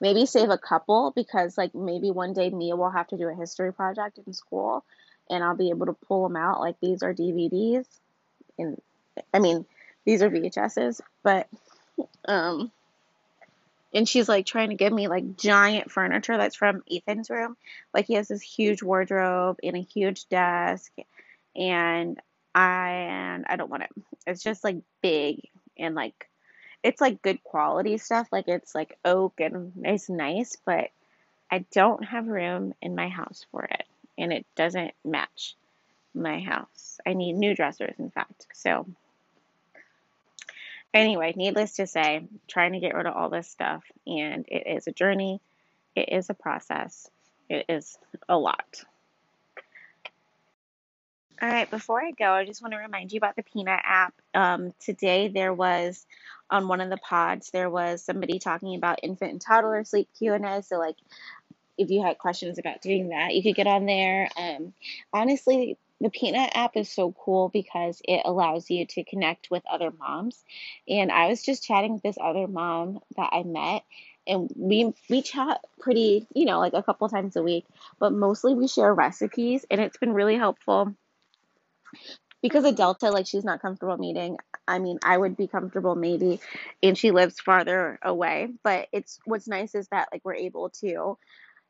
maybe save a couple because like maybe one day Mia will have to do a history project in school and I'll be able to pull them out. Like these are DVDs and I mean these are VHSs but um and she's like trying to give me like giant furniture that's from Ethan's room. Like he has this huge wardrobe and a huge desk and I and I don't want it. It's just like big and like it's like good quality stuff. Like it's like oak and nice nice but I don't have room in my house for it and it doesn't match my house. I need new dressers, in fact. So, anyway, needless to say, trying to get rid of all this stuff, and it is a journey, it is a process, it is a lot. All right, before I go, I just want to remind you about the Peanut app. Um, today, there was on one of the pods, there was somebody talking about infant and toddler sleep Q and A. So, like, if you had questions about doing that, you could get on there. Um, honestly, the Peanut app is so cool because it allows you to connect with other moms. And I was just chatting with this other mom that I met, and we we chat pretty, you know, like a couple times a week, but mostly we share recipes, and it's been really helpful because of Delta, like she's not comfortable meeting. I mean, I would be comfortable maybe, and she lives farther away. But it's what's nice is that like we're able to,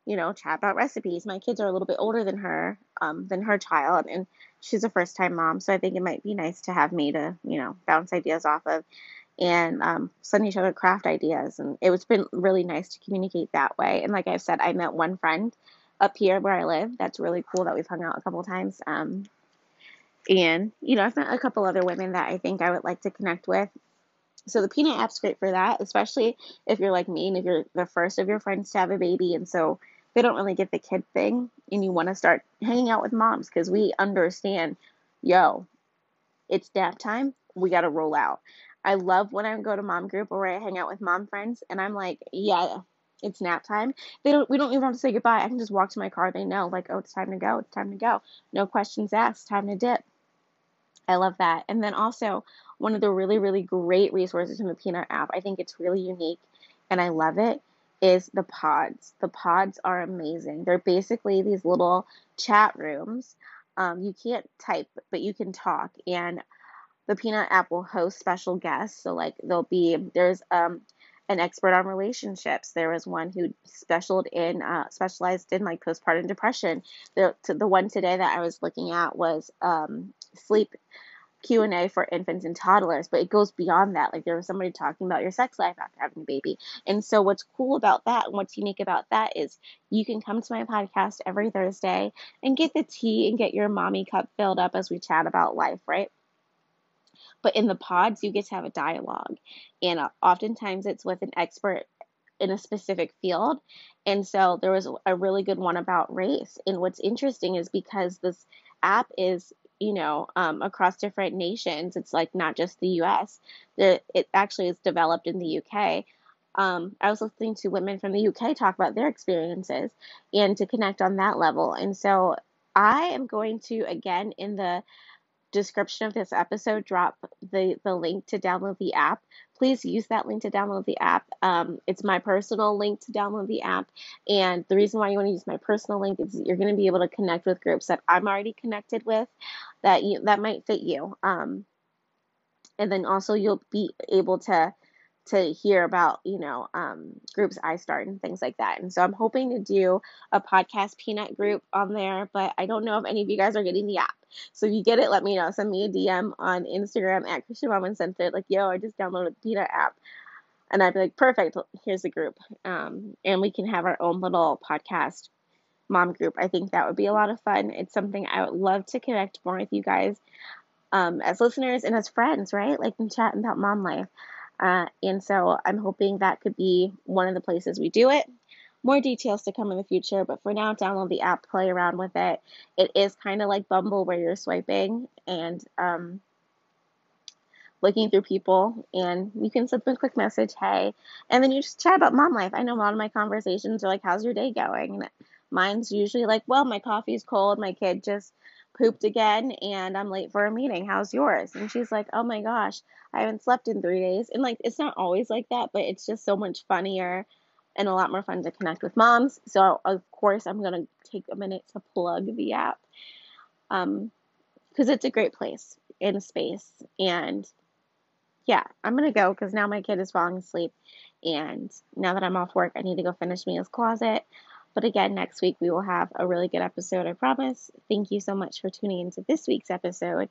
you know, chat about recipes. My kids are a little bit older than her, um, than her child, and she's a first time mom, so I think it might be nice to have me to, you know, bounce ideas off of and um, send each other craft ideas. And it's been really nice to communicate that way. And like I said, I met one friend up here where I live. That's really cool that we've hung out a couple times. Um, and, you know, I've met a couple other women that I think I would like to connect with. So the Peanut app's great for that, especially if you're like me and if you're the first of your friends to have a baby. And so they don't really get the kid thing and you want to start hanging out with moms because we understand, yo, it's nap time. We got to roll out. I love when I go to mom group or I hang out with mom friends and I'm like, yeah, it's nap time. They don't we don't even have to say goodbye. I can just walk to my car. They know like, oh, it's time to go. It's time to go. No questions asked. Time to dip. I love that. And then also, one of the really, really great resources in the Peanut app, I think it's really unique and I love it, is the pods. The pods are amazing. They're basically these little chat rooms. Um, you can't type, but you can talk. And the Peanut app will host special guests. So, like, there'll be, there's, um, an expert on relationships. There was one who specialized in uh, specialized in like postpartum depression. The the one today that I was looking at was um, sleep Q&A for infants and toddlers, but it goes beyond that. Like there was somebody talking about your sex life after having a baby. And so what's cool about that and what's unique about that is you can come to my podcast every Thursday and get the tea and get your mommy cup filled up as we chat about life, right? But in the pods, you get to have a dialogue. And uh, oftentimes it's with an expert in a specific field. And so there was a really good one about race. And what's interesting is because this app is you know, um, across different nations. It's like not just the U.S. The, it actually is developed in the U.K. Um, I was listening to women from the U.K. talk about their experiences and to connect on that level. And so I am going to again in the description of this episode drop the the link to download the app please use that link to download the app um, it's my personal link to download the app and the reason why you want to use my personal link is you're going to be able to connect with groups that i'm already connected with that you that might fit you um, and then also you'll be able to to hear about you know um, groups I start and things like that. And so I'm hoping to do a podcast peanut group on there, but I don't know if any of you guys are getting the app. So if you get it, let me know. Send me a DM on Instagram at Christian Mom Uncensored. Like, yo, I just downloaded the Peanut app. And I'd be like, perfect, here's the group. Um, and we can have our own little podcast mom group. I think that would be a lot of fun. It's something I would love to connect more with you guys um, as listeners and as friends, right? Like, and chat about mom life. Uh, and so I'm hoping that could be one of the places we do it. More details to come in the future, but for now, download the app, play around with it. It is kind of like Bumble where you're swiping and um, looking through people, and you can send them a quick message, hey, and then you just chat about mom life. I know a lot of my conversations are like, how's your day going? Mine's usually like, well, my coffee's cold, my kid just pooped again and I'm late for a meeting. How's yours? And she's like, Oh my gosh, I haven't slept in three days. And like, it's not always like that, but it's just so much funnier and a lot more fun to connect with moms. So, of course, I'm going to take a minute to plug the app um, because it's a great place in space. And yeah, I'm going to go because now my kid is falling asleep. And now that I'm off work, I need to go finish Mia's closet. But again, next week we will have a really good episode, I promise. Thank you so much for tuning into this week's episode.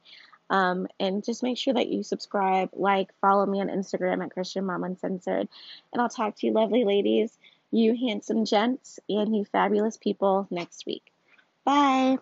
Um, and just make sure that you subscribe, like, follow me on Instagram at Christian Mom Uncensored. And I'll talk to you, lovely ladies, you handsome gents, and you fabulous people next week. Bye.